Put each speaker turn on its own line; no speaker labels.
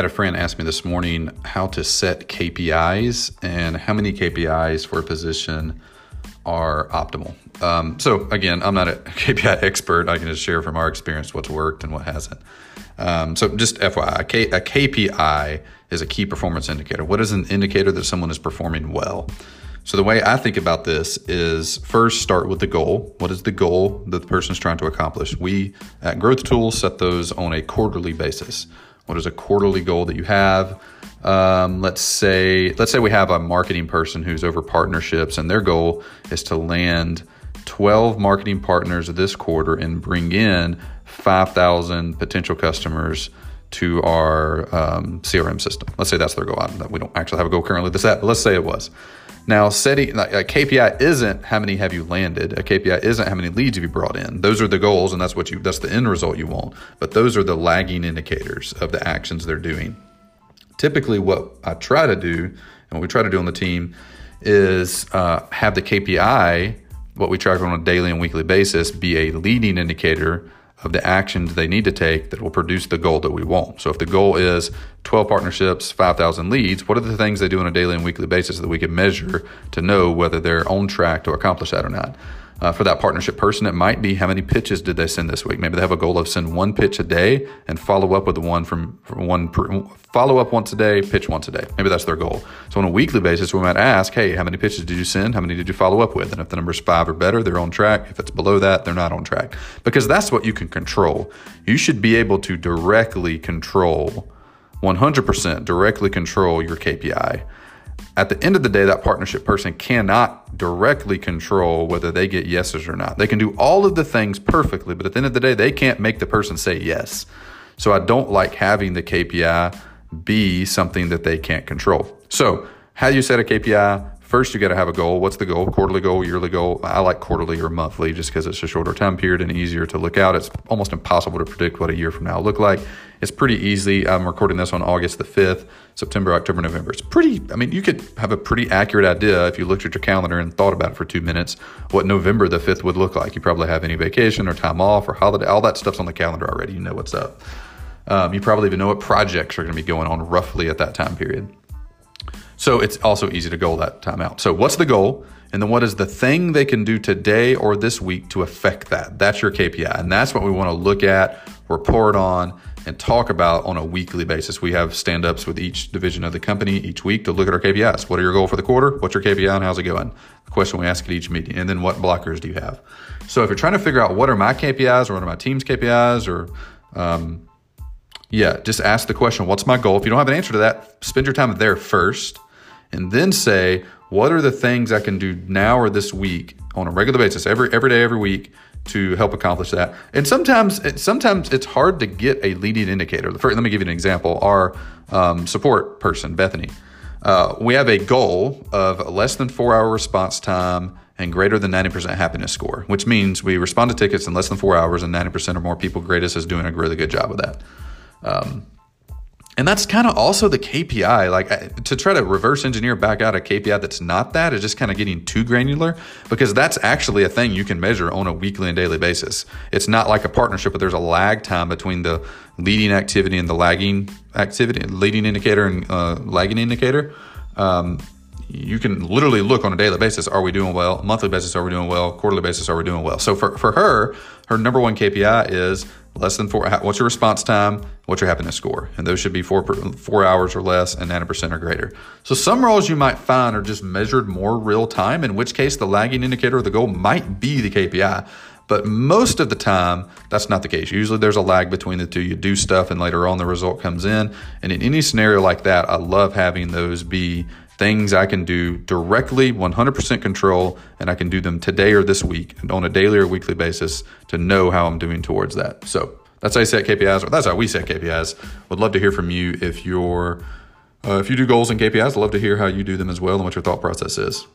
Had a friend ask me this morning how to set KPIs and how many KPIs for a position are optimal. Um, so, again, I'm not a KPI expert. I can just share from our experience what's worked and what hasn't. Um, so, just FYI, a, K, a KPI is a key performance indicator. What is an indicator that someone is performing well? So, the way I think about this is first start with the goal. What is the goal that the person is trying to accomplish? We at Growth Tools set those on a quarterly basis. What is a quarterly goal that you have? Um, let's say let's say we have a marketing person who's over partnerships, and their goal is to land 12 marketing partners this quarter and bring in 5,000 potential customers to our um, CRM system. Let's say that's their goal. I, we don't actually have a goal currently. This that, but let's say it was. Now, a KPI isn't how many have you landed. A KPI isn't how many leads have you brought in. Those are the goals, and that's what you that's the end result you want. But those are the lagging indicators of the actions they're doing. Typically, what I try to do and what we try to do on the team is uh, have the KPI, what we track on a daily and weekly basis, be a leading indicator of the actions they need to take that will produce the goal that we want. So if the goal is 12 partnerships, 5,000 leads, what are the things they do on a daily and weekly basis that we can measure to know whether they're on track to accomplish that or not? Uh, for that partnership person, it might be how many pitches did they send this week. Maybe they have a goal of send one pitch a day and follow up with the one from, from one per, follow up once a day, pitch once a day. Maybe that's their goal. So on a weekly basis, we might ask, hey, how many pitches did you send? How many did you follow up with? And if the number is five or better, they're on track. If it's below that, they're not on track because that's what you can control. You should be able to directly control 100% directly control your KPI at the end of the day, that partnership person cannot directly control whether they get yeses or not. They can do all of the things perfectly, but at the end of the day, they can't make the person say yes. So I don't like having the KPI be something that they can't control. So, how do you set a KPI? First, you got to have a goal. What's the goal? Quarterly goal, yearly goal. I like quarterly or monthly just because it's a shorter time period and easier to look out. It's almost impossible to predict what a year from now will look like. It's pretty easy. I'm recording this on August the 5th, September, October, November. It's pretty, I mean, you could have a pretty accurate idea if you looked at your calendar and thought about it for two minutes what November the 5th would look like. You probably have any vacation or time off or holiday. All that stuff's on the calendar already. You know what's up. Um, you probably even know what projects are going to be going on roughly at that time period. So it's also easy to goal that time out. So what's the goal? And then what is the thing they can do today or this week to affect that? That's your KPI. And that's what we want to look at, report on, and talk about on a weekly basis. We have stand ups with each division of the company each week to look at our KPIs. What are your goal for the quarter? What's your KPI and how's it going? The question we ask at each meeting. And then what blockers do you have? So if you're trying to figure out what are my KPIs or what are my team's KPIs or um, yeah, just ask the question, what's my goal? If you don't have an answer to that, spend your time there first and then say, what are the things I can do now or this week on a regular basis, every every day, every week, to help accomplish that. And sometimes, sometimes it's hard to get a leading indicator. Let me give you an example. Our um, support person, Bethany, uh, we have a goal of less than four hour response time and greater than 90% happiness score, which means we respond to tickets in less than four hours and 90% or more people grade us as doing a really good job of that. Um, and that's kind of also the KPI. Like to try to reverse engineer back out a KPI that's not that is just kind of getting too granular because that's actually a thing you can measure on a weekly and daily basis. It's not like a partnership, but there's a lag time between the leading activity and the lagging activity, leading indicator and uh, lagging indicator. Um, you can literally look on a daily basis are we doing well monthly basis are we doing well quarterly basis are we doing well so for, for her her number one kpi is less than four what's your response time what's your happiness score and those should be four four hours or less and 90% or greater so some roles you might find are just measured more real time in which case the lagging indicator of the goal might be the kpi but most of the time, that's not the case. Usually there's a lag between the two. You do stuff and later on the result comes in. And in any scenario like that, I love having those be things I can do directly, 100% control, and I can do them today or this week and on a daily or weekly basis to know how I'm doing towards that. So that's how I set KPIs, or that's how we set KPIs. Would love to hear from you if you're uh, if you do goals and KPIs. I'd love to hear how you do them as well and what your thought process is.